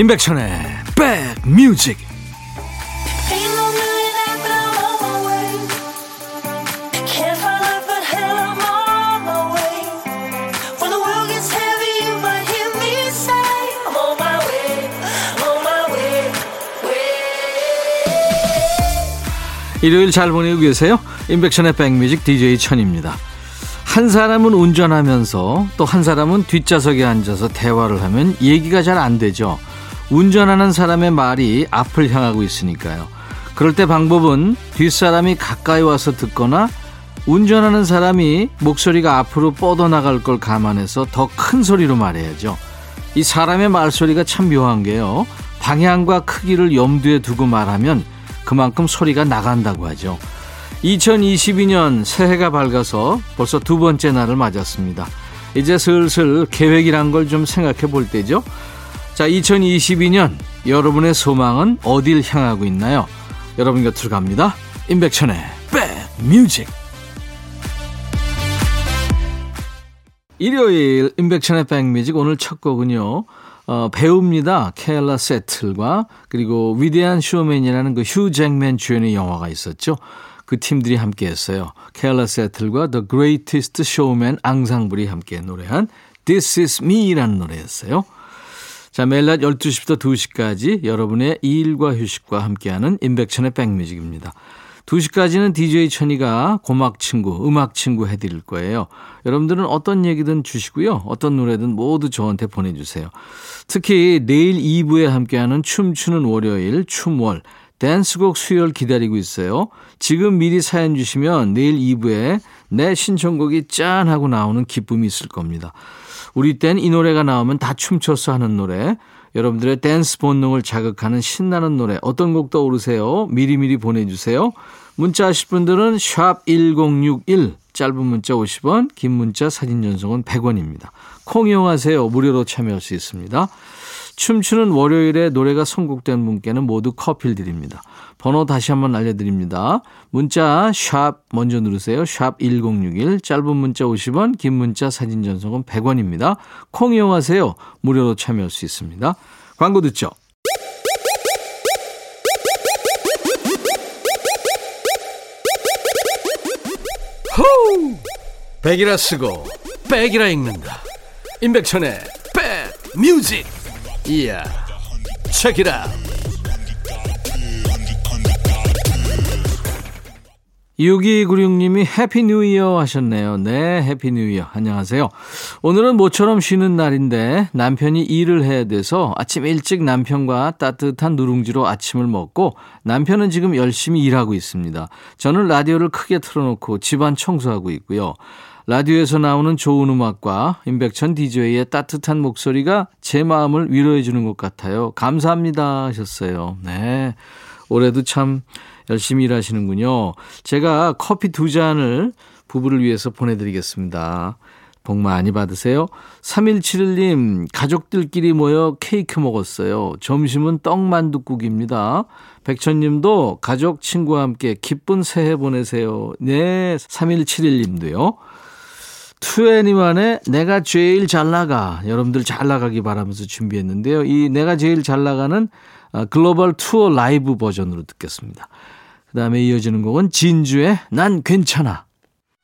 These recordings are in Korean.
임백천의 백뮤직 일요일 잘 보내고 계세요? 임백천의 백뮤직 DJ 천입니다. 한 사람은 운전하면서 또 한 사람은 뒷좌석에 앉아서 대화를 하면 얘기가 잘 안 되죠. 운전하는 사람의 말이 앞을 향하고 있으니까요. 그럴 때 방법은 뒷사람이 가까이 와서 듣거나 운전하는 사람이 목소리가 앞으로 뻗어나갈 걸 감안해서 더 큰 소리로 말해야죠. 이 사람의 말소리가 참 묘한 게요. 방향과 크기를 염두에 두고 말하면 그만큼 소리가 나간다고 하죠. 2022년 새해가 밝아서 벌써 두 번째 날을 맞았습니다. 이제 슬슬 계획이란 걸 좀 생각해 볼 때죠. 자, 2022년 여러분의 소망은 어딜 향하고 있나요? 여러분 곁으로 갑니다. 임백천의 백뮤직. 일요일 임백천의 백뮤직 오늘 첫 곡은요. 어, 배우입니다. 케일라 세틀과 그리고 위대한 쇼맨이라는 그 휴 잭맨 주연의 영화가 있었죠. 그 팀들이 함께 했어요. 케일라 세틀과 The Greatest Showman 앙상블이 함께 노래한 This Is Me라는 노래였어요. 자, 매일 낮 12시부터 2시까지 여러분의 일과 휴식과 함께하는 인백천의 백뮤직입니다. 2시까지는 DJ 천이가 고막 친구, 음악 친구 해드릴 거예요. 여러분들은 어떤 얘기든 주시고요. 어떤 노래든 모두 저한테 보내주세요. 특히 내일 2부에 함께하는 춤추는 월요일, 춤월, 댄스곡 수요일 기다리고 있어요. 지금 미리 사연 주시면 내일 2부에 내 신청곡이 짠 하고 나오는 기쁨이 있을 겁니다. 우리 땐 이 노래가 나오면 다 춤춰서 하는 노래. 여러분들의 댄스 본능을 자극하는 신나는 노래 어떤 곡 떠오르세요? 미리미리 보내주세요. 문자 하실 분들은 샵 1061 짧은 문자 50원 긴 문자 사진 전송은 100원입니다. 콩 이용하세요. 무료로 참여할 수 있습니다. 춤추는 월요일에 노래가 선곡된 분께는 모두 커피를 드립니다. 번호 다시 한번 알려드립니다. 문자 샵 먼저 누르세요. 샵 1061 짧은 문자 50원 긴 문자 사진 전송은 100원입니다. 콩 이용하세요. 무료로 참여할 수 있습니다. 광고 듣죠. 호우! 백이라 쓰고 백이라 읽는다. 임백천의 백 뮤직. 이야. Check it out. 유기구룡님이 Happy New Year 하셨네요. 네, Happy New Year. 안녕하세요. 오늘은 모처럼 쉬는 날인데 남편이 일을 해야 돼서 아침 일찍 남편과 따뜻한 누룽지로 아침을 먹고 남편은 지금 열심히 일하고 있습니다. 저는 라디오를 크게 틀어놓고 집안 청소하고 있고요. 라디오에서 나오는 좋은 음악과 임백천 DJ의 따뜻한 목소리가 제 마음을 위로해 주는 것 같아요. 감사합니다 하셨어요. 네. 올해도 참 열심히 일하시는군요. 제가 커피 두 잔을 부부를 위해서 보내드리겠습니다. 복 많이 받으세요. 3171님, 가족들끼리 모여 케이크 먹었어요. 점심은 떡만둣국입니다. 백천님도 가족, 친구와 함께 기쁜 새해 보내세요. 네, 3171님도요. 투애니만의 내가 제일 잘 나가. 여러분들 잘 나가기 바라면서 준비했는데요. 이 내가 제일 잘 나가는 아, 글로벌 투어 라이브 버전으로 듣겠습니다. 그 다음에 이어지는 곡은 진주의 난 괜찮아.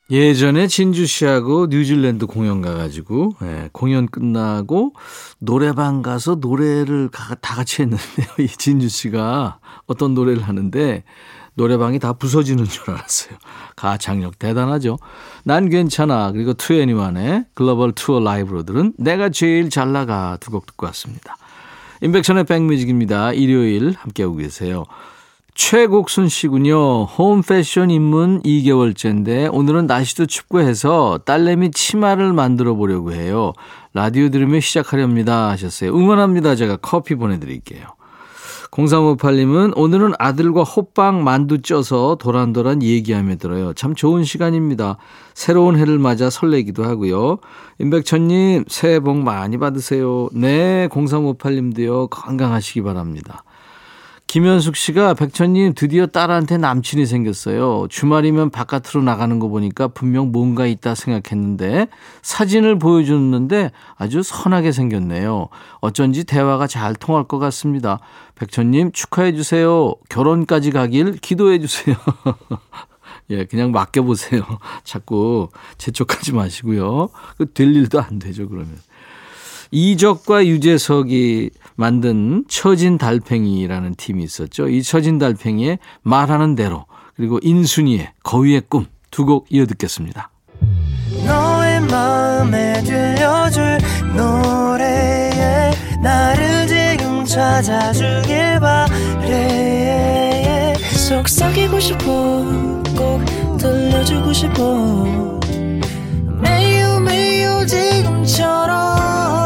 예전에 진주 씨하고 뉴질랜드 공연 가가지고, 예, 공연 끝나고 노래방 가서 노래를 다 같이 했는데요. 이 진주 씨가 어떤 노래를 하는데 노래방이 다 부서지는 줄 알았어요. 가창력 대단하죠. 난 괜찮아. 그리고 투애니만의 글로벌 투어 라이브로 들은 내가 제일 잘 나가 두 곡 듣고 왔습니다. 인백션의 백뮤직입니다. 일요일 함께하고 계세요. 최곡순 씨군요. 홈 패션 입문 2개월째인데 오늘은 날씨도 춥고 해서 딸내미 치마를 만들어 보려고 해요. 라디오 들으며 시작하렵니다 하셨어요. 응원합니다. 제가 커피 보내드릴게요. 0358님은 오늘은 아들과 호빵 만두 쪄서 도란도란 얘기하며 들어요. 참 좋은 시간입니다. 새로운 해를 맞아 설레기도 하고요. 임백천님 새해 복 많이 받으세요. 네, 0358님도요. 건강하시기 바랍니다. 김현숙 씨가 백천님 드디어 딸한테 남친이 생겼어요. 주말이면 바깥으로 나가는 거 보니까 분명 뭔가 있다 생각했는데 사진을 보여줬는데 아주 선하게 생겼네요. 어쩐지 대화가 잘 통할 것 같습니다. 백천님 축하해 주세요. 결혼까지 가길 기도해 주세요. 예, 그냥 맡겨보세요. 자꾸 재촉하지 마시고요. 그될 일도 안 되죠, 그러면. 이적과 유재석이 만든 처진 달팽이라는 팀이 있었죠. 이 처진 달팽이의 말하는 대로 그리고 인순이의 거위의 꿈 두 곡 이어 듣겠습니다. 너의 마음에 들려줄 노래에 나를 지금 찾아주길 바래 속삭이고 싶어 꼭 들려주고 싶어 매우 매우 지금처럼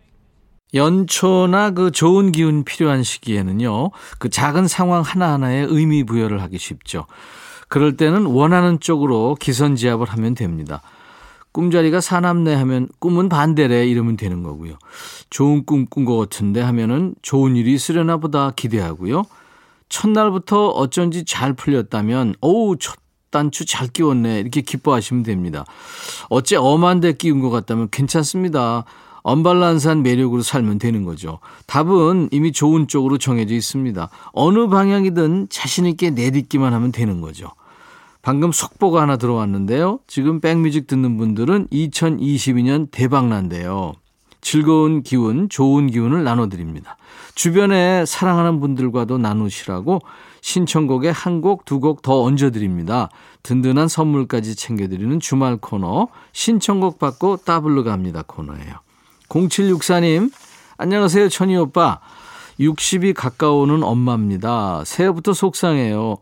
연초나 그 좋은 기운 필요한 시기에는요, 그 작은 상황 하나하나에 의미 부여를 하기 쉽죠. 그럴 때는 원하는 쪽으로 기선지압을 하면 됩니다. 꿈자리가 사남네 하면 꿈은 반대래 이러면 되는 거고요. 좋은 꿈 꾼 것 같은데 하면은 좋은 일이 있으려나 보다 기대하고요. 첫날부터 어쩐지 잘 풀렸다면, 어우, 첫 단추 잘 끼웠네. 이렇게 기뻐하시면 됩니다. 어째 엄한 데 끼운 것 같다면 괜찮습니다. 언발란산 매력으로 살면 되는 거죠. 답은 이미 좋은 쪽으로 정해져 있습니다. 어느 방향이든 자신있게 내딛기만 하면 되는 거죠. 방금 속보가 하나 들어왔는데요. 지금 백뮤직 듣는 분들은 2022년 대박난데요. 즐거운 기운, 좋은 기운을 나눠드립니다. 주변에 사랑하는 분들과도 나누시라고 신청곡에 한 곡, 두 곡 더 얹어드립니다. 든든한 선물까지 챙겨드리는 주말 코너, 신청곡 받고 따블로 갑니다 코너예요. 0764님, 안녕하세요, 천희 오빠. 60이 가까워오는 엄마입니다. 새해부터 속상해요.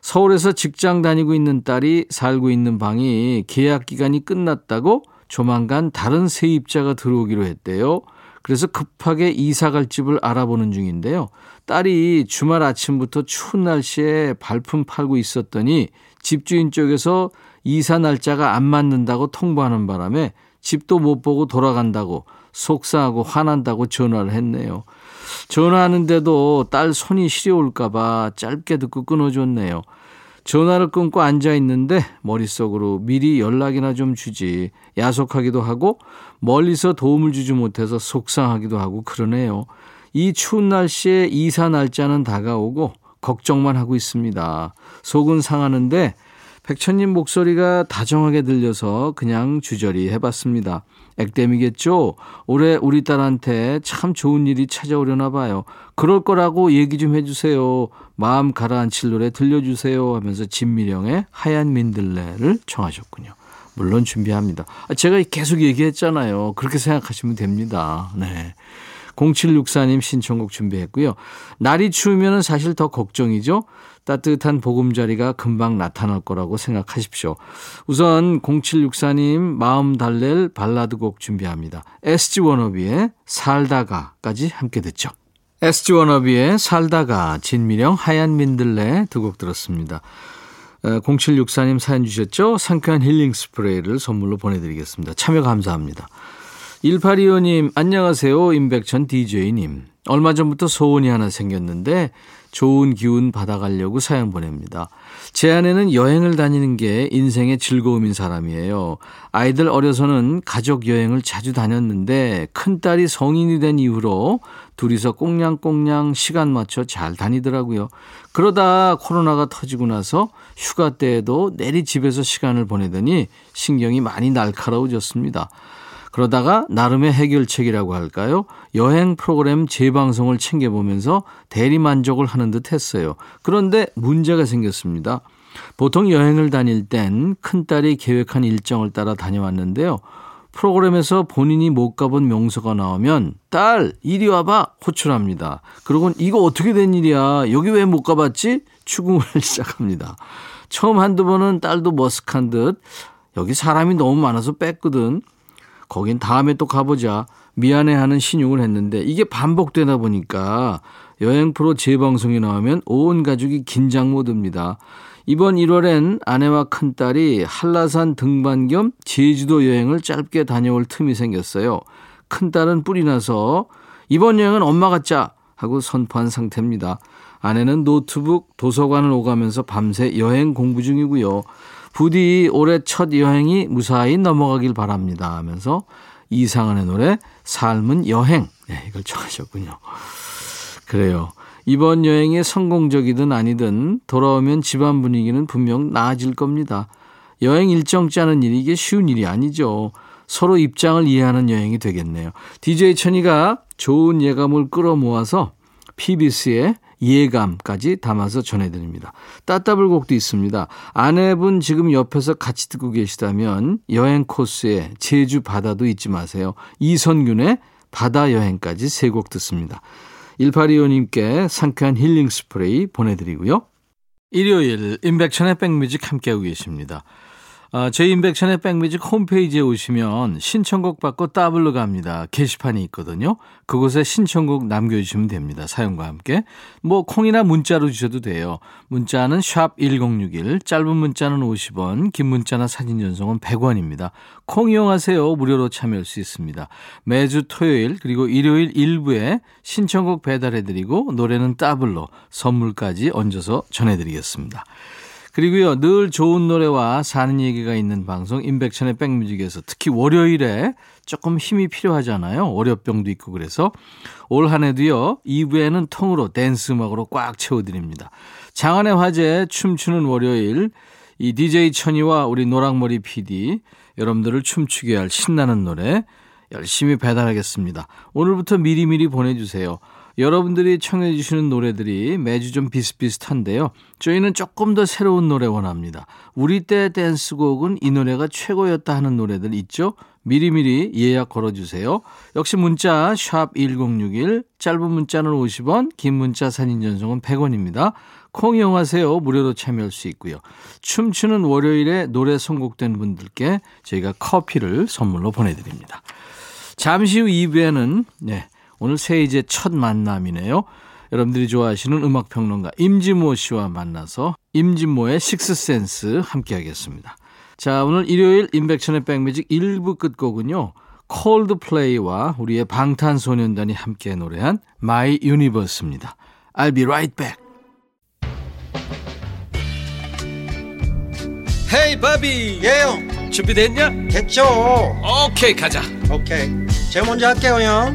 서울에서 직장 다니고 있는 딸이 살고 있는 방이 계약 기간이 끝났다고 조만간 다른 세입자가 들어오기로 했대요. 그래서 급하게 이사 갈 집을 알아보는 중인데요. 딸이 주말 아침부터 추운 날씨에 발품 팔고 있었더니 집주인 쪽에서 이사 날짜가 안 맞는다고 통보하는 바람에 집도 못 보고 돌아간다고 속상하고 화난다고 전화를 했네요. 전화하는데도 딸 손이 시려울까봐 짧게 듣고 끊어줬네요. 전화를 끊고 앉아 있는데 머릿속으로 미리 연락이나 좀 주지. 야속하기도 하고 멀리서 도움을 주지 못해서 속상하기도 하고 그러네요. 이 추운 날씨에 이사 날짜는 다가오고 걱정만 하고 있습니다. 속은 상하는데 백천님 목소리가 다정하게 들려서 그냥 주저리 해봤습니다. 액땜이겠죠? 올해 우리 딸한테 참 좋은 일이 찾아오려나 봐요. 그럴 거라고 얘기 좀 해주세요. 마음 가라앉힐 노래 들려주세요 하면서 진미령의 하얀 민들레를 청하셨군요. 물론 준비합니다. 아, 제가 계속 얘기했잖아요. 그렇게 생각하시면 됩니다. 네. 0764님 신청곡 준비했고요. 날이 추우면 사실 더 걱정이죠. 따뜻한 보금자리가 금방 나타날 거라고 생각하십시오. 우선 0764님 마음 달랠 발라드 곡 준비합니다. SG 워너비의 살다가까지 함께 듣죠. SG 워너비의 살다가 진미령 하얀 민들레 두 곡 들었습니다. 0764님 사연 주셨죠? 상쾌한 힐링 스프레이를 선물로 보내드리겠습니다. 참여 감사합니다. 1825님, 안녕하세요. 임백천 DJ님. 얼마 전부터 소원이 하나 생겼는데 좋은 기운 받아가려고 사연 보냅니다. 제 아내는 여행을 다니는 게 인생의 즐거움인 사람이에요. 아이들 어려서는 가족 여행을 자주 다녔는데 큰 딸이 성인이 된 이후로 둘이서 꽁냥꽁냥 시간 맞춰 잘 다니더라고요. 그러다 코로나가 터지고 나서 휴가 때에도 내리 집에서 시간을 보내더니 신경이 많이 날카로워졌습니다. 그러다가 나름의 해결책이라고 할까요? 여행 프로그램 재방송을 챙겨보면서 대리 만족을 하는 듯 했어요. 그런데 문제가 생겼습니다. 보통 여행을 다닐 땐 큰딸이 계획한 일정을 따라 다녀왔는데요. 프로그램에서 본인이 못 가본 명소가 나오면 딸 이리 와봐 호출합니다. 그러곤 이거 어떻게 된 일이야 여기 왜 못 가봤지 추궁을 시작합니다. 처음 한두 번은 딸도 머쓱한 듯 여기 사람이 너무 많아서 뺐거든. 거긴 다음에 또 가보자. 미안해하는 신용을 했는데 이게 반복되다 보니까 여행 프로 재방송이 나오면 온 가족이 긴장 모드입니다. 이번 1월엔 아내와 큰딸이 한라산 등반 겸 제주도 여행을 짧게 다녀올 틈이 생겼어요. 큰딸은 뿔이 나서 이번 여행은 엄마가 짜 하고 선포한 상태입니다. 아내는 노트북 도서관을 오가면서 밤새 여행 공부 중이고요. 부디 올해 첫 여행이 무사히 넘어가길 바랍니다 하면서 이상한의 노래 삶은 여행 네, 이걸 청하셨군요. 그래요. 이번 여행이 성공적이든 아니든 돌아오면 집안 분위기는 분명 나아질 겁니다. 여행 일정 짜는 일이 이게 쉬운 일이 아니죠. 서로 입장을 이해하는 여행이 되겠네요. DJ 천이가 좋은 예감을 끌어모아서 PBS의 예감까지 담아서 전해드립니다. 따따블곡도 있습니다. 아내분 지금 옆에서 같이 듣고 계시다면 여행 코스에 제주 바다도 잊지 마세요. 이선균의 바다 여행까지 세 곡 듣습니다. 1825님께 상쾌한 힐링 스프레이 보내드리고요. 일요일 인백천의 백뮤직 함께하고 계십니다. 아, 저희 인백션의 백뮤직 홈페이지에 오시면 신청곡 받고 따블로 갑니다. 게시판이 있거든요. 그곳에 신청곡 남겨주시면 됩니다. 사연과 함께. 뭐 콩이나 문자로 주셔도 돼요. 문자는 샵 1061, 짧은 문자는 50원, 긴 문자나 사진 전송은 100원입니다. 콩 이용하세요. 무료로 참여할 수 있습니다. 매주 토요일 그리고 일요일 일부에 신청곡 배달해드리고 노래는 따블로 선물까지 얹어서 전해드리겠습니다. 그리고요, 늘 좋은 노래와 사는 얘기가 있는 방송, 인백천의 백뮤직에서 특히 월요일에 조금 힘이 필요하잖아요. 월요병도 있고 그래서 올 한 해도요, 2부에는 통으로 댄스 음악으로 꽉 채워드립니다. 장안의 화제 춤추는 월요일, 이 DJ 천이와 우리 노랑머리 PD, 여러분들을 춤추게 할 신나는 노래 열심히 배달하겠습니다. 오늘부터 미리미리 보내주세요. 여러분들이 청해 주시는 노래들이 매주 좀 비슷비슷한데요. 저희는 조금 더 새로운 노래 원합니다. 우리 때 댄스곡은 이 노래가 최고였다 하는 노래들 있죠? 미리미리 예약 걸어주세요. 역시 문자 샵 1061, 짧은 문자는 50원, 긴 문자 사진 전송은 100원입니다. 콩 이용하세요. 무료로 참여할 수 있고요. 춤추는 월요일에 노래 선곡된 분들께 저희가 커피를 선물로 보내드립니다. 잠시 후 2부에는 네, 오늘 세이제 첫 만남이네요. 여러분들이 좋아하시는 음악평론가 임진모 씨와 만나서 임진모의 식스센스 함께 하겠습니다. 자, 오늘 일요일 인백천의 백뮤직 1부 끝곡은요. 콜드플레이와 우리의 방탄소년단이 함께 노래한 My Universe입니다. I'll be right back. 헤이 바비 예영 준비됐냐? 됐죠 오케이 가자 오케이 제가 먼저 할게요 형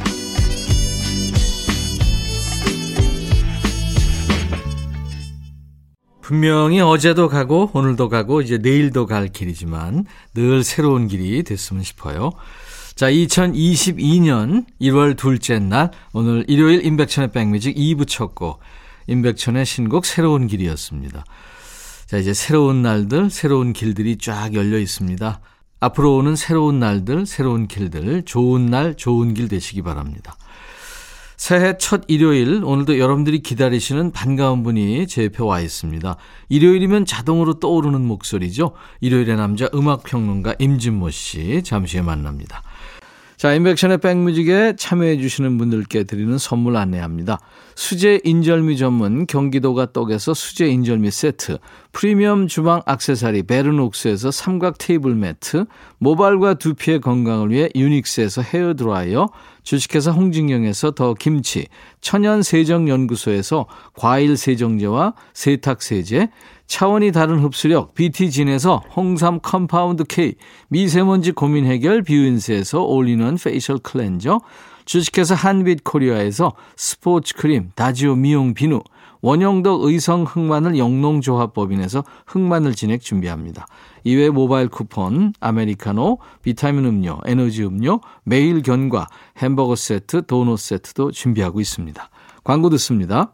분명히 어제도 가고 오늘도 가고 이제 내일도 갈 길이지만 늘 새로운 길이 됐으면 싶어요. 자, 2022년 1월 둘째 날 오늘 일요일 임백천의 백뮤직 2부 쳤고 임백천의 신곡 새로운 길이었습니다. 자, 이제 새로운 날들, 새로운 길들이 쫙 열려 있습니다. 앞으로 오는 새로운 날들, 새로운 길들, 좋은 날, 좋은 길 되시기 바랍니다. 새해 첫 일요일, 오늘도 여러분들이 기다리시는 반가운 분이 제 옆에 와 있습니다. 일요일이면 자동으로 떠오르는 목소리죠. 일요일의 남자 음악평론가 임진모 씨, 잠시 후에 만납니다. 자, 임백천의 백뮤직에 참여해 주시는 분들께 드리는 선물 안내합니다. 수제 인절미 전문 경기도가 떡에서 수제 인절미 세트, 프리미엄 주방 악세사리 베르녹스에서 삼각 테이블 매트, 모발과 두피의 건강을 위해 유닉스에서 헤어 드라이어, 주식회사 홍진경에서 더 김치, 천연 세정 연구소에서 과일 세정제와 세탁 세제, 차원이 다른 흡수력 BT진에서 홍삼 compound K, 미세먼지 고민 해결 뷰인스에서 올리는 facial cleanser, 주식회사 한빛 코리아에서 스포츠 크림 다지오 미용 비누, 원형덕 의성 흑마늘 영농조합법인에서 흑마늘 진액 준비합니다. 이외 모바일 쿠폰, 아메리카노, 비타민 음료, 에너지 음료, 매일 견과, 햄버거 세트, 도넛 세트도 준비하고 있습니다. 광고 듣습니다.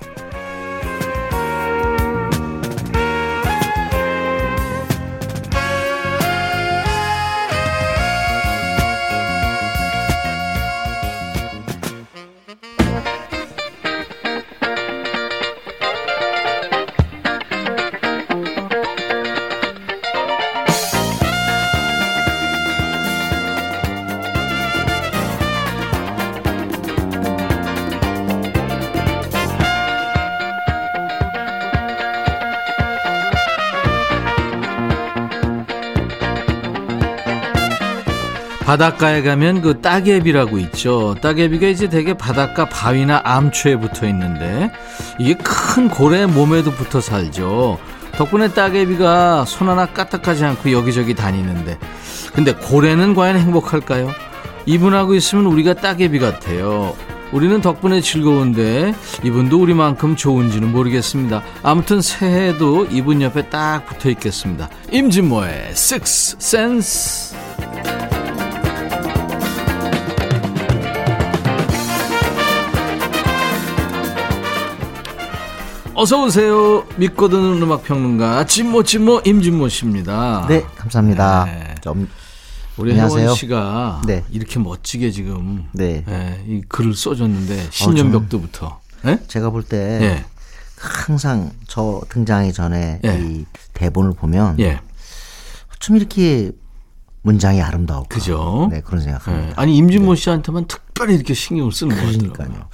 바닷가에 가면 그 따개비라고 있죠. 따개비가 이제 되게 바닷가 바위나 암초에 붙어 있는데 이게 큰 고래 몸에도 붙어 살죠. 덕분에 따개비가 손 하나 까딱하지 않고 여기저기 다니는데 근데 고래는 과연 행복할까요? 이분하고 있으면 우리가 따개비 같아요. 우리는 덕분에 즐거운데 이분도 우리만큼 좋은지는 모르겠습니다. 아무튼 새해에도 이분 옆에 딱 붙어 있겠습니다. 임진모의 Six Sense. 어서 오세요. 믿고 듣는 음악 평론가 진모 진모 임진모 씨입니다. 네, 감사합니다. 네. 좀 우리 안녕하세요. 혜원 씨가 네. 이렇게 멋지게 지금 네. 예, 이 글을 써줬는데 신년벽두부터 예? 제가 볼때 예. 항상 저 등장하기 전에 예. 이 대본을 보면 예. 좀 이렇게 문장이 아름다워. 그죠? 네, 그런 예. 생각합니다. 아니 임진모 씨한테만 특별히 이렇게 신경을 쓰는 거 같더라고요. 그러니까요.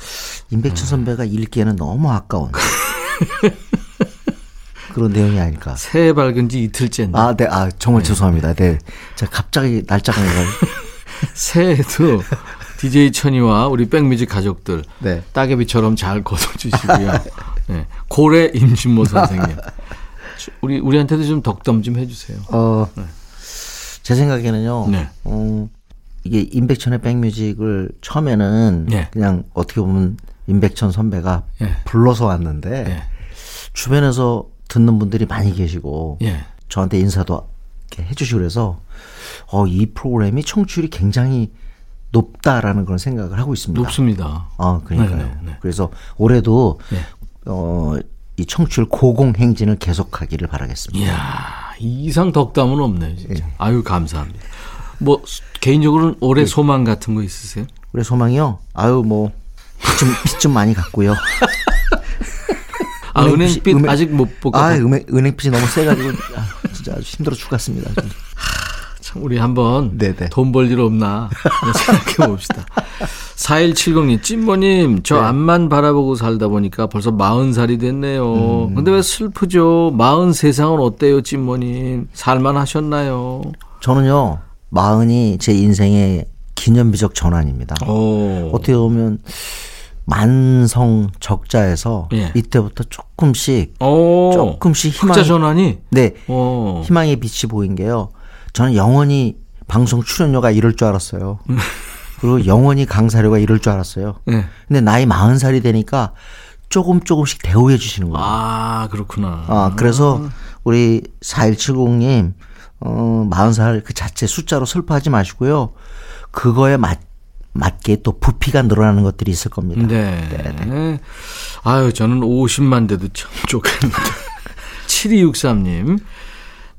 임백천 선배가 읽기에는 너무 아까운 그런 내용이 아닐까. 새해 밝은 지 이틀째인데 아, 네, 아 정말 죄송합니다. 네, 제가 갑자기 날짜가 내가 새해에도 DJ 천이와 우리 백뮤직 가족들 네. 따개비처럼 잘 걷어주시고요. 네. 고래 임진모 선생님. 우리 우리한테도 좀 덕담 좀 해주세요. 어, 제 생각에는요. 네. 어, 이게 임백천의 백뮤직을 처음에는 네. 그냥 어떻게 보면 임백천 선배가 예. 불러서 왔는데 예. 주변에서 듣는 분들이 많이 계시고 예. 저한테 인사도 이렇게 해주시고 그래서 어, 이 프로그램이 청취율이 굉장히 높다라는 그런 생각을 하고 있습니다. 높습니다. 아, 그러니까요. 네, 네, 네. 그래서 올해도 예. 어, 이 청취율 고공 행진을 계속하기를 바라겠습니다. 이야, 이 이상 덕담은 없네요, 예. 진짜. 아유, 감사합니다. 뭐, 수- 개인적으로는 올해 소망 같은 거 있으세요? 우리 소망이요. 아유 뭐 좀 빚 좀 많이 갔고요. 아, 은행빚 은행- 아직 못 보고. 아, 은행 은행빚이 너무 세가지고 아, 진짜 아주 힘들어 죽겠습니다. 좀. 참, 우리 한번 네네. 돈 벌 일 없나 생각해 봅시다. 4170님, 찐모님, 저 네. 앞만 바라보고 살다 보니까 벌써 40살이 됐네요. 음. 근데 왜 슬프죠? 43상은 어때요, 찐모님? 살만 하셨나요? 저는요 마흔이 제 인생의 기념비적 전환입니다. 오. 어떻게 보면 만성 적자에서 예. 이때부터 조금씩 오. 조금씩 희망 흑자 전환이? 네 오. 희망의 빛이 보인 게요. 저는 영원히 방송 출연료가 이럴 줄 알았어요. 그리고 영원히 강사료가 이럴 줄 알았어요. 네. 근데 나이 마흔 살이 되니까 조금 조금씩 대우해 주시는 거예요. 아, 그렇구나. 아, 그래서 우리 4170님, 어, 40살 그 자체 숫자로 슬퍼하지 마시고요. 그거에 맞, 맞게 또 부피가 늘어나는 것들이 있을 겁니다. 네. 아유, 저는 50만 돼도 참 좋겠는데. 7263님.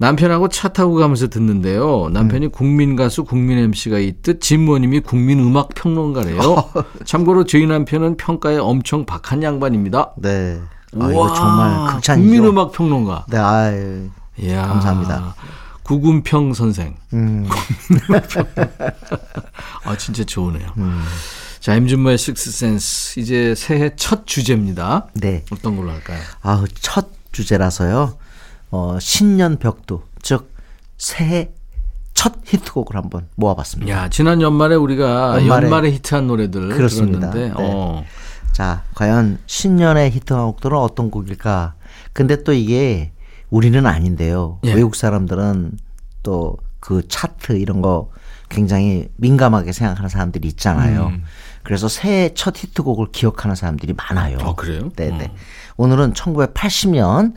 남편하고 차 타고 가면서 듣는데요. 남편이 음. 국민 가수, 국민 MC가 있듯 진모님이 국민 음악 평론가래요. 참고로 저희 남편은 평가에 엄청 박한 양반입니다. 네. 아, 우와, 이거 정말 극찬이죠. 국민 음악 평론가. 네, 아유. 감사합니다. 구금평 선생. 음, 아, 진짜 좋으네요. 음. 자, 임준모의 식스센스. 이제 새해 첫 주제입니다. 네. 어떤 걸로 할까요? 아, 첫 주제라서요. 어, 신년 벽두, 즉 새해 첫 히트곡을 한번 모아봤습니다. 야, 지난 연말에 우리가 연말에- 연말에, 히트한 노래들 그렇습니다. 들었는데, 네. 어. 자, 과연 신년의 히트곡들은 어떤 곡일까? 근데 또 이게 우리는 아닌데요. 예. 외국 사람들은 또 그 차트 이런 거 굉장히 민감하게 생각하는 사람들이 있잖아요. 음. 그래서 새해 첫 히트곡을 기억하는 사람들이 많아요. 어, 그래요? 네네. 오늘은 1980년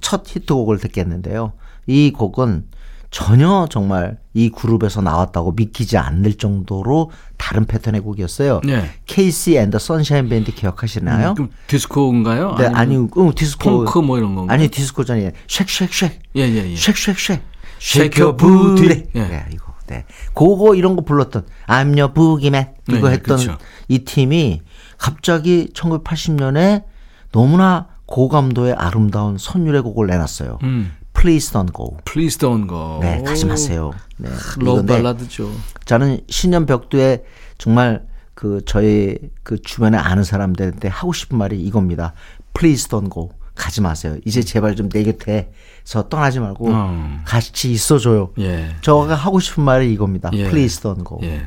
첫 히트곡을 듣겠는데요. 이 곡은 전혀 정말 이 그룹에서 나왔다고 믿기지 않을 정도로 다른 패턴의 곡이었어요. 네. 케이시 앤더 선샤인 밴드 기억하시나요? 그럼 디스코인가요? 네, 아니, 음, 디스코. 펑크 뭐 이런 건가요? 아니, 디스코 전이에요. Shake shake shake. 예, 예, 예. Shake shake shake. Shake your booty. 네. 예. 네, 이거. 네. 그거 이런 거 불렀던 I'm your boogeyman 이거 네, 했던 그렇죠. 이 팀이 갑자기 1980년에 너무나 고감도의 아름다운 선율의 곡을 내놨어요. 음. Please don't go. Please don't go. 네, 가지 마세요. 네. 러브 발라드죠. 저는 신년 벽두에 정말 그 저희 그 주변에 아는 사람들한테 하고 싶은 말이 이겁니다. Please don't go. 가지 마세요. 이제 제발 좀 내 곁에서 떠나지 말고 어. 같이 있어줘요. 예. 저가 하고 싶은 말이 이겁니다. 예. Please don't go. 예.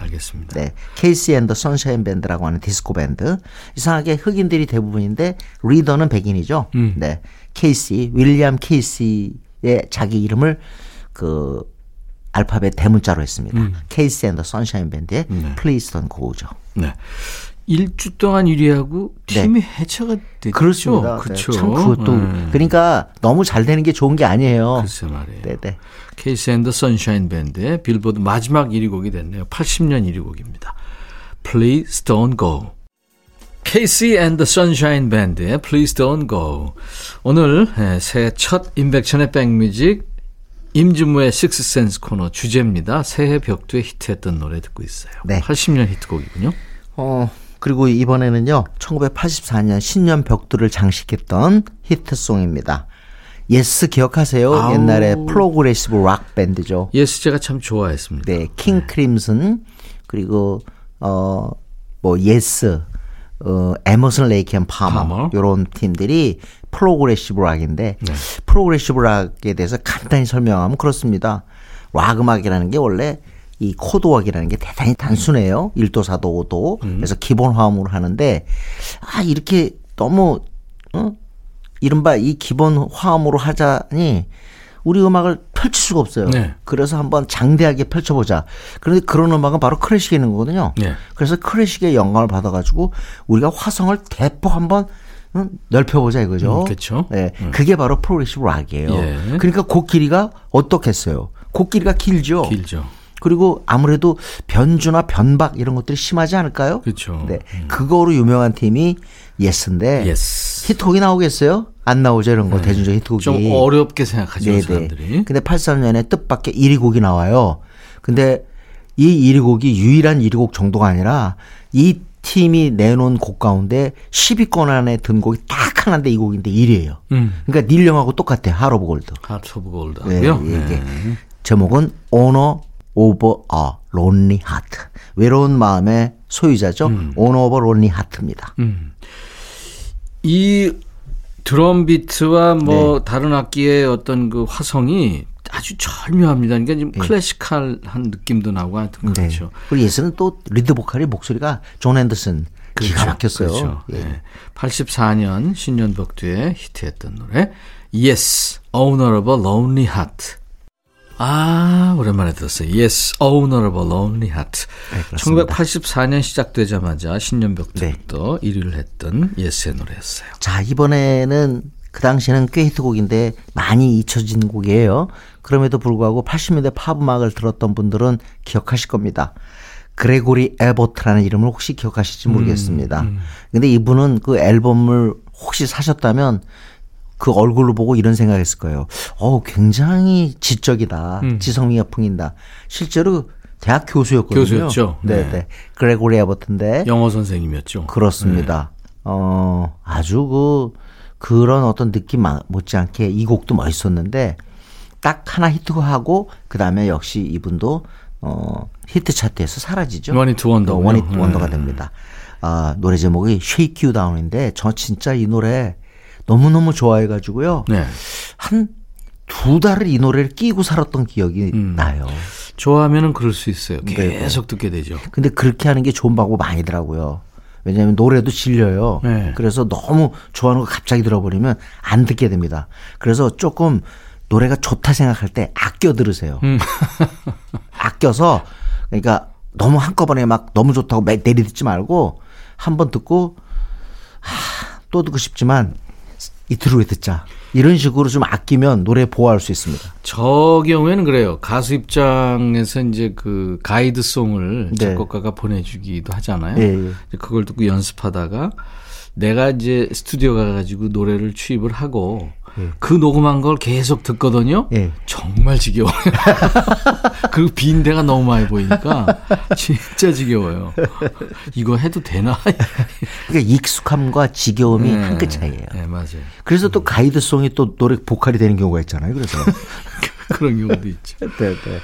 알겠습니다. 네, 케이시 앤더 선샤인 밴드라고 하는 디스코 밴드. 이상하게 흑인들이 대부분인데 리더는 백인이죠. 음. 네, 케이시 윌리엄 케이시의 자기 이름을 그 알파벳 대문자로 했습니다. 음. 케이시 앤더 선샤인 밴드의 Don't Go죠. 네. 일주 동안 1위하고 팀이 해체가 됐죠. 네. 그렇습니다. 그렇죠. 네, 참 그것도 네. 그러니까 너무 잘 되는 게 좋은 게 아니에요. 글쎄 말이에요. 네, 네. 케이시 앤더 선샤인 밴드의 빌보드 마지막 1위 곡이 됐네요. 80년 1위 곡입니다. Please Don't Go. 케이시 앤더 선샤인 밴드의 Please Don't Go. 오늘 예, 새해 첫 임백천의 백뮤직 임진모의 식스센스 코너 주제입니다. 새해 벽두에 히트했던 노래 듣고 있어요. 네. 80년 히트곡이군요. 어, 그리고 이번에는요, 1984년 신년 벽두를 장식했던 히트송입니다. 예스 기억하세요? 아우. 옛날에 progressive rock 밴드죠. 예스 제가 참 좋아했습니다. 네, 킹 크림슨, 그리고, 어, 뭐, 예스, 어, 에머슨 레이크 앤 파머, 파머. 요런 팀들이 progressive rock인데, 네. progressive rock에 대해서 간단히 설명하면 그렇습니다. 락 음악이라는 게 원래 이 코드웍이라는 게 대단히 단순해요. 1도, 4도, 5도. 그래서 기본 화음으로 하는데, 아, 이렇게 너무, 어? 이른바 이 기본 화음으로 하자니 우리 음악을 펼칠 수가 없어요. 네. 그래서 한번 장대하게 펼쳐보자. 그런데 그런 음악은 바로 클래식에 있는 거거든요. 네. 그래서 클래식의 영감을 받아가지고 우리가 화성을 대폭 한번 응? 넓혀보자 이거죠. 음, 그쵸. 네, 그게 바로 progressive rock이에요. 예. 그러니까 곡 길이가 어떻겠어요? 곡 길이가 길죠. 길죠. 그리고 아무래도 변주나 변박 이런 것들이 심하지 않을까요? 그렇죠. 네, 그거로 유명한 팀이 예스인데 예스. 히트곡이 나오겠어요? 안 나오죠 이런 거 대중적 히트곡이. 좀 어렵게 생각하죠, 네네. 사람들이. 근데 83년에 뜻밖의 1위 곡이 나와요. 근데 이 1위 곡이 유일한 1위 곡 정도가 아니라 이 팀이 내놓은 곡 가운데 10위권 안에 든 곡이 딱 하나인데 이 곡인데 1위예요. 음. 그러니까 닐 영하고 똑같아. Heart of Gold. Heart of 네, Gold고요. 이게 제목은 Of a Lonely Heart. 외로운 마음의 소유자죠. Owner of a Lonely Heart입니다. 음. 이 드럼 비트와 뭐 네. 다른 악기의 어떤 그 화성이 아주 절묘합니다. 그러니까 좀 classical한 느낌도 나고 하여튼 그렇죠. 네. 그리고 예스는 또 리드 보컬이 목소리가 존 앤더슨 기가 막혔어요. 그렇죠. 예. 네. 84년 신년 벽두에 히트했던 노래 Yes, Owner of a Lonely Heart. 아, 오랜만에 들었어요. Yes, Owner of a Lonely Heart. 네, 그렇습니다. 1984년 시작되자마자 신년 벽두부터 네. 1위를 했던 예스의 노래였어요. 자, 이번에는 그 당시에는 꽤 히트곡인데 많이 잊혀진 곡이에요. 그럼에도 불구하고 80년대 팝 음악을 들었던 분들은 기억하실 겁니다. 그레고리 에버트라는 이름을 혹시 기억하실지 모르겠습니다. 근데 이분은 그 앨범을 혹시 사셨다면 그 얼굴로 보고 이런 생각했을 거예요. 어, 굉장히 지적이다. 지성미가 풍긴다. 실제로 대학 교수였거든요. 교수였죠. 네, 네. 네. 그레고리 에버트인데 영어 선생님이었죠. 그렇습니다. 어, 아주 그, 그런 어떤 느낌 마- 못지않게 이 곡도 멋있었는데, 딱 하나 히트하고, 그 다음에 역시 이분도, 어, 히트 차트에서 사라지죠. 원히트 원더고요. 원히트 네. 원더가 됩니다. 아, 노래 제목이 Shake You Down인데, 저 진짜 이 노래 너무너무 좋아해가지고요. 네. 한두 달을 이 노래를 끼고 살았던 기억이 음. 나요. 좋아하면은 그럴 수 있어요. 네, 계속 듣게 되죠. 근데 그렇게 하는 게 좋은 방법 아니더라고요. 왜냐하면 노래도 질려요. 네. 그래서 너무 좋아하는 거 갑자기 들어버리면 안 듣게 됩니다. 그래서 조금 노래가 좋다 생각할 때 아껴 들으세요. 음. 아껴서 그러니까 너무 한꺼번에 막 너무 좋다고 매- 내리 듣지 말고 한 번 듣고 하, 또 듣고 싶지만 이틀 후에 듣자. 이런 식으로 좀 아끼면 노래 보호할 수 있습니다. 저 경우에는 그래요. 가수 입장에서 이제 그 가이드송을 네. 작곡가가 보내주기도 하잖아요. 이제 그걸 듣고 연습하다가 내가 이제 스튜디오 가가지고 노래를 취입을 하고 그 녹음한 걸 계속 듣거든요. 예. 정말 지겨워요. 그 빈대가 너무 많이 보이니까 진짜 지겨워요. 이거 해도 되나? 그러니까 익숙함과 지겨움이 한끗 차이예요. 네, 맞아요. 그래서 또 가이드송이 또 노래 보컬이 되는 경우가 있잖아요. 그래서 그런 경우도 있죠. 네, 네.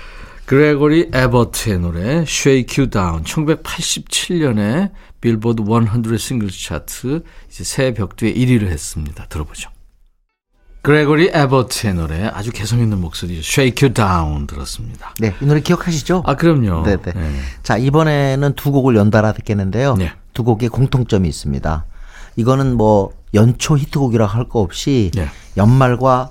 그레고리 에버트의 노래 Shake You Down 1987년에 빌보드 100 싱글스 차트 이제 새 벽두에 1위를 했습니다. 들어보죠. 그레고리 에버트의 노래 아주 개성 있는 목소리죠. Shake You Down 들었습니다. 네, 이 노래 기억하시죠? 아 그럼요. 네, 네. 자, 이번에는 두 곡을 연달아 듣겠는데요. 네. 두 곡의 공통점이 있습니다. 이거는 뭐 연초 히트곡이라 할 거 없이 네. 연말과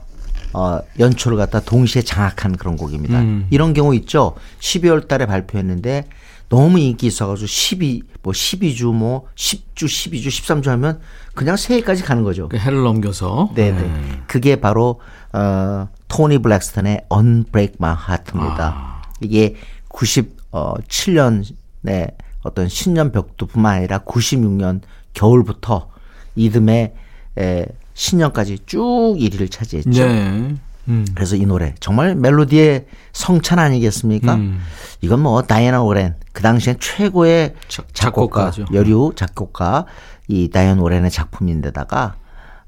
어, 연초를 갖다 동시에 장악한 그런 곡입니다. 음. 이런 경우 있죠. 12월 달에 발표했는데 너무 인기 있어가지고 12, 뭐 12주, 뭐 10주, 12주, 13주 하면 그냥 새해까지 가는 거죠. 그 해를 넘겨서 네 네. 그게 바로 어, 토니 블랙스턴의 Unbreak My Heart입니다. 이게 97년에 어떤 신년 벽두뿐만 아니라 96년 겨울부터 이듬해 에, 신년까지 쭉 1위를 차지했죠. 네. 음. 그래서 이 노래 정말 멜로디의 성찬 아니겠습니까? 음. 이건 뭐 다이앤 워렌 그 당시엔 최고의 자- 작곡가, 작곡가죠. 여류 작곡가 이 다이앤 워렌의 작품인데다가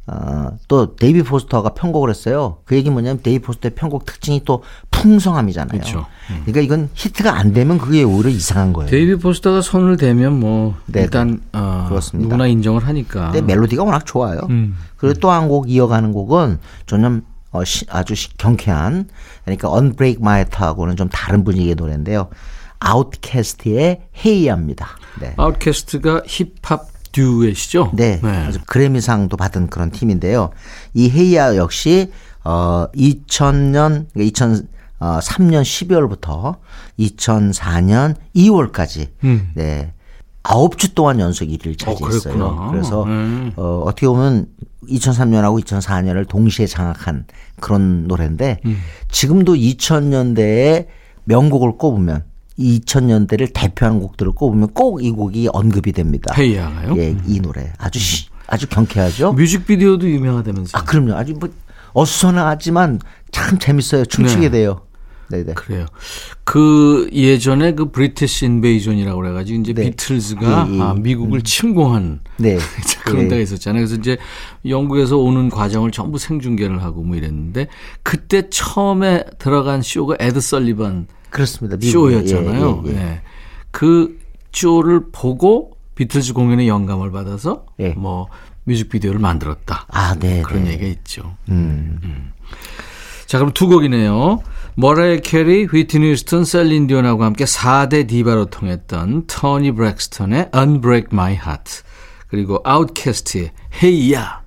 어, 또 데이비드 포스터가 편곡을 했어요. 그 얘기 뭐냐면 데이비드 포스터의 편곡 특징이 또 풍성함이잖아요. 그렇죠. 그러니까 이건 히트가 안 되면 그게 오히려 이상한 거예요. 데이비드 포스터가 손을 대면 뭐 네, 일단 어, 그렇습니다. 누구나 인정을 하니까. 근데 멜로디가 워낙 좋아요. 음. 그리고 또 한 곡 이어가는 곡은 전혀 어, 시- 아주 시- 경쾌한 그러니까 Unbreak My Heart하고는 좀 다른 분위기의 노래인데요. 아웃캐스트의 헤이야입니다. 네. 아웃캐스트가 힙합 듀엣이죠. 네, 아주 그래미상도 받은 그런 팀인데요. 이 헤이야 역시 어 2000년 2003년 12월부터 2004년 2월까지 음. 네. 아홉 주 동안 연속 1위를 차지했어요. 그랬구나. 그래서 음. 어, 어떻게 보면 2003년하고 2004년을 동시에 장악한 그런 노래인데 음. 지금도 2000년대의 명곡을 꼽으면 2000년대를 대표하는 곡들을 꼽으면 꼭 이 곡이 언급이 됩니다. 헤이야가요? 예, 이 노래 아주 시- 아주 경쾌하죠. 뮤직비디오도 유명하다면서요. 아 그럼요. 아주 뭐 어수선하지만 참 재밌어요. 춤추게 네. 돼요. 네네. 그래요. 그 예전에 그 British Invasion이라고 그래가지고 이제 네. 비틀즈가 예, 예. 아, 미국을 침공한 네. 그런 예. 때가 있었잖아요. 그래서 이제 영국에서 오는 과정을 전부 생중계를 하고 뭐 이랬는데 그때 처음에 들어간 쇼가 에드 설리반 그렇습니다. 쇼였잖아요. 예, 예, 예. 예. 그 쇼를 보고 비틀즈 공연에 영감을 받아서 예. 뭐 뮤직비디오를 만들었다. 아, 네. 그런 네. 얘기가 있죠. 음. 자, 그럼 두 곡이네요. 머라이 캐리, 휘트니 휴스턴, 셀린 디온하고 함께 4대 디바로 통했던 토니 브렉스턴의 Unbreak My Heart 그리고 아웃캐스트의 Hey Ya.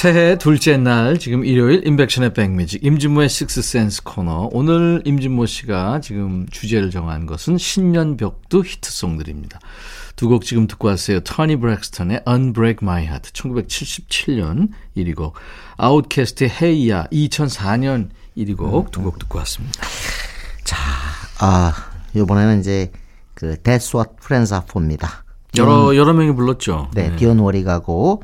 새해 둘째 날 지금 일요일 인백션의 백뮤직 임진모의 식스센스 코너 오늘 임진모 씨가 지금 주제를 정한 것은 신년 벽두 히트송들입니다. 두 곡 지금 듣고 왔어요. 토니 브렉스턴의 Unbreak My Heart 1977년 1위 곡 아웃캐스트의 Hey Ya 2004년 1위 곡 두 곡 듣고 왔습니다. 아, 이번에는 이제 그 That's What Friends Are For입니다. 여러 여러 명이 불렀죠. 네, 디온 워릭하고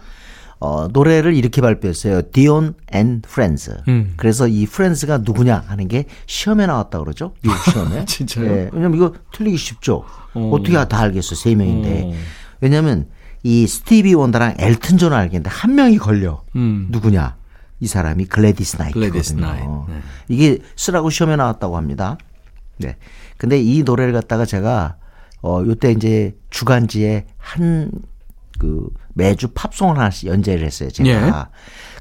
어, 노래를 이렇게 발표했어요. Dionne and Friends. 음. 그래서 이 Friends가 누구냐 하는 게 시험에 나왔다 그러죠. 미국 시험에. 진짜요? 네, 왜냐면 이거 틀리기 쉽죠. 어. 어. 떻게 다 알겠어. 세 명인데. 어. 왜냐면 이 스티비 원더랑 엘튼 존을 알겠는데 한 명이 걸려. 음. 누구냐? 이 사람이 글래디스 나이트거든요. 글래디스 나이트, 네. 이게 쓰라고 시험에 나왔다고 합니다. 네. 근데 이 노래를 갖다가 제가 어 요때 이제 주간지에 한 그 매주 팝송을 하나씩 연재를 했어요. 제가. 예.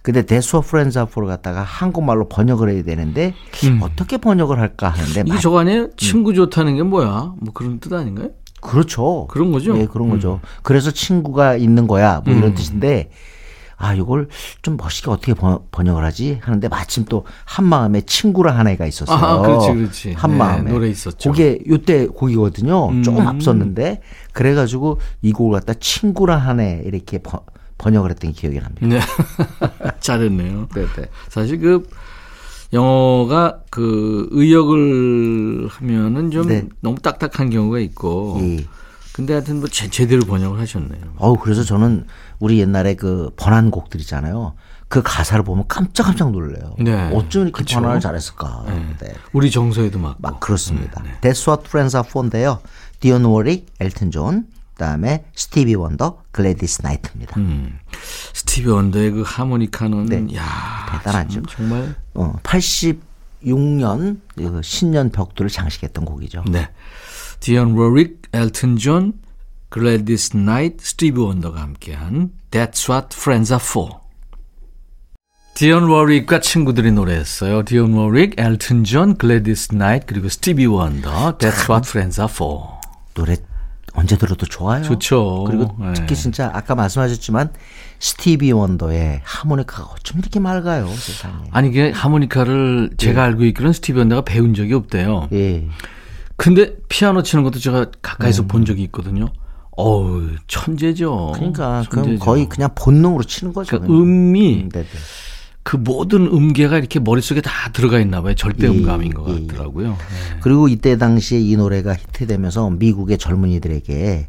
근데 That's What Friends Are For를 갖다가 한국말로 번역을 해야 되는데 어떻게 번역을 할까 하는데 음. 마- 저거 아니에요? 친구 좋다는 게 뭐야? 뭐 그런 뜻 아닌가요? 그렇죠. 그런 거죠? 음. 예, 그런 거죠. 그래서 친구가 있는 거야. 뭐 이런 뜻인데 아, 이걸 좀 멋있게 어떻게 번, 번역을 하지? 하는데 마침 또 한마음에 친구랑 한 애가 있었어요. 아, 그렇지, 그렇지. 한마음에. 네, 노래 있었죠. 그게 요때 곡이거든요. 음. 조금 앞섰는데 그래가지고 이 곡을 갖다 친구랑 한애 이렇게 번, 번역을 했던 게 기억이 납니다. 네. 잘했네요. 네, 네. 사실 그 영어가 그 의역을 하면은 좀 네. 너무 딱딱한 경우가 있고. 예. 근데 하여튼 뭐 제, 제대로 번역을 하셨네요. 어우, 그래서 저는 우리 옛날에 그 번안 곡들 있잖아요. 그 가사를 보면 깜짝깜짝 놀래요. 네. 어쩜 이렇게 그쵸. 번안을 잘했을까. 네. 우리 정서에도 맞고. 막 그렇습니다. That's what friends are for인데요. 디온 워릭, 엘튼 존, 그다음에 스티비 원더, 글래디스 나이트입니다. 음. 스티비 원더의 그 하모니카는 네. 야 대단하죠. 참 정말 어, 86년 그 신년 벽두를 장식했던 곡이죠. 네. 디언 워릭, 엘튼 존, 글래디스 나이트, 스티비 원더가 함께한 That's What Friends Are For. 디언 워릭과 친구들이 노래했어요. 디언 워릭, 엘튼 존, 글래디스 나이트 그리고 스티비 원더 That's What Friends Are For. 노래 언제 들어도 좋아요. 좋죠. 그리고 네. 특히 진짜 아까 말씀하셨지만 스티비 원더의 하모니카가 어쩜 이렇게 맑아요, 세상에. 아니 이게 하모니카를 제가 알고 있기로는 스티비 원더가 배운 적이 없대요. 예. 근데 피아노 치는 것도 제가 가까이서 본 적이 있거든요. 어우, 천재죠. 그러니까 그럼 천재죠. 거의 그냥 본능으로 치는 거죠. 그러니까. 음이 음, 네네. 그 모든 음계가 이렇게 머릿속에 다 들어가 있나 봐요. 절대 예, 음감인 것 예. 같더라고요. 네. 그리고 이때 당시에 이 노래가 히트되면서 미국의 젊은이들에게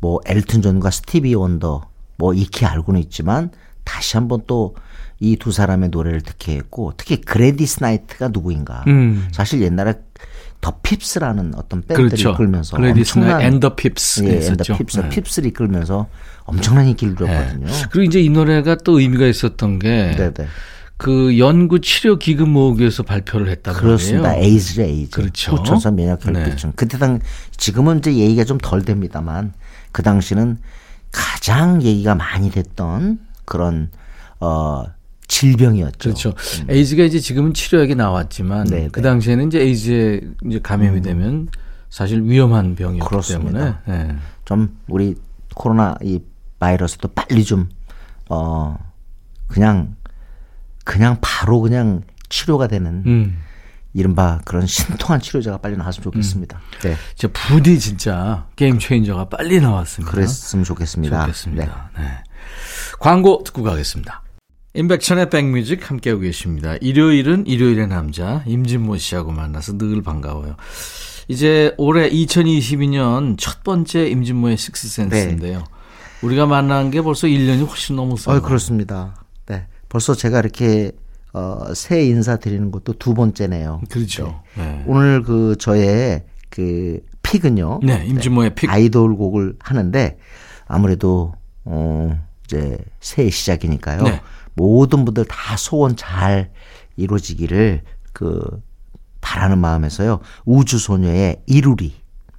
뭐 엘튼 존과 스티비 원더 뭐 익히 알고는 있지만 다시 한번 또 이 두 사람의 노래를 듣게 했고 특히 글래디스 나이트가 누구인가. 음. 사실 옛날에 The Pips라는 어떤 밴드를 그렇죠. 이끌면서 엄청난 and The Pips 예, 있었죠. 핍스, 네. 핍스를 이끌면서 엄청난 인기를 누렸거든요. 그리고 이제 이 노래가 또 의미가 있었던 게 네네. 그 연구 치료 기금 모으기 위해서 발표를 했다고 그렇습니다. 해요. 에이즈죠, 에이즈. 그렇죠. 후천성 면역 결핍증. 그때 당 지금은 이제 얘기가 좀 덜 됩니다만 그 당시는 가장 얘기가 많이 됐던 그런 어 질병이었죠. 그렇죠. 에이즈가 이제 지금은 치료약이 나왔지만 음. 네, 그 네. 당시에는 이제 에이즈에 이제 감염이 되면 사실 위험한 병이었기 그렇습니다. 때문에 예. 좀 우리 코로나 이 바이러스도 빨리 좀 어 그냥 그냥 바로 그냥 치료가 되는 음. 이른바 그런 신통한 치료제가 빨리 나왔으면 좋겠습니다. 네. 진짜 부디 진짜 게임 체인저가 빨리 나왔습니다. 그랬으면 좋겠습니다. 좋겠습니다. 네. 광고 듣고 가겠습니다. 임백천의 백뮤직 함께하고 계십니다. 일요일은 일요일의 남자 임진모 씨하고 만나서 늘 반가워요. 이제 올해 2022년 첫 번째 임진모의 식스센스인데요. 우리가 만난 게 벌써 1년이 훨씬 넘었어요. 어, 그렇습니다. 네. 벌써 제가 이렇게 어, 새해 인사 드리는 것도 두 번째네요. 그렇죠. 네. 오늘 그 저의 그 픽은요. 네, 임진모의 픽. 아이돌 곡을 하는데 아무래도 어 이제 새해 시작이니까요. 네. 모든 분들 다 소원 잘 이루어지기를 그 바라는 마음에서요. 우주소녀의 이루리.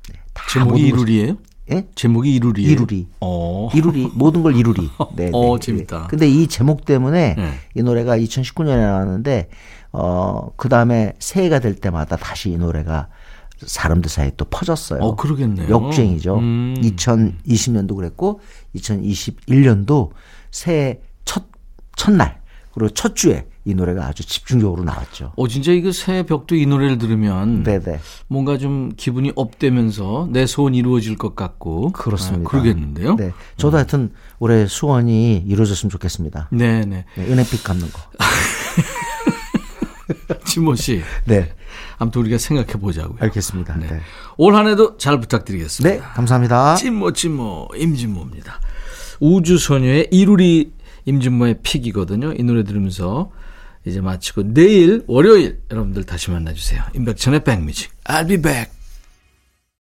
네, 다 제목이 이루리예요? 예? 제목이 이루리예요? 이루리. 어. 이루리 모든 걸 이루리. 네, 어, 네. 재밌다. 근데 이 제목 때문에 네. 이 노래가 2019년에 나왔는데 어 그다음에 새해가 될 때마다 다시 이 노래가 사람들 사이에 또 퍼졌어요. 어, 그러겠네요. 역주행이죠. 음. 2020년도 그랬고 2021년도 새해 첫 첫날 그리고 첫 주에 이 노래가 아주 집중적으로 나왔죠. 어, 진짜 이거 새해 벽도 이 노래를 들으면 네네. 뭔가 좀 기분이 업되면서 내 소원 이루어질 것 같고 그렇습니다. 아, 그러겠는데요. 네. 저도 하여튼 올해 소원이 이루어졌으면 좋겠습니다. 네, 네. 네, 은행빚 갚는 거. 진모 씨. 네. 아무튼 우리가 생각해 보자고요. 알겠습니다. 네. 네. 올 한해도 잘 부탁드리겠습니다. 네, 감사합니다. 찐모 찐모 임진모입니다. 우주소녀의 이루리 임진모의 픽이거든요. 이 노래 들으면서 이제 마치고 내일 월요일 여러분들 다시 만나주세요. 임백천의 백뮤직. I'll be back.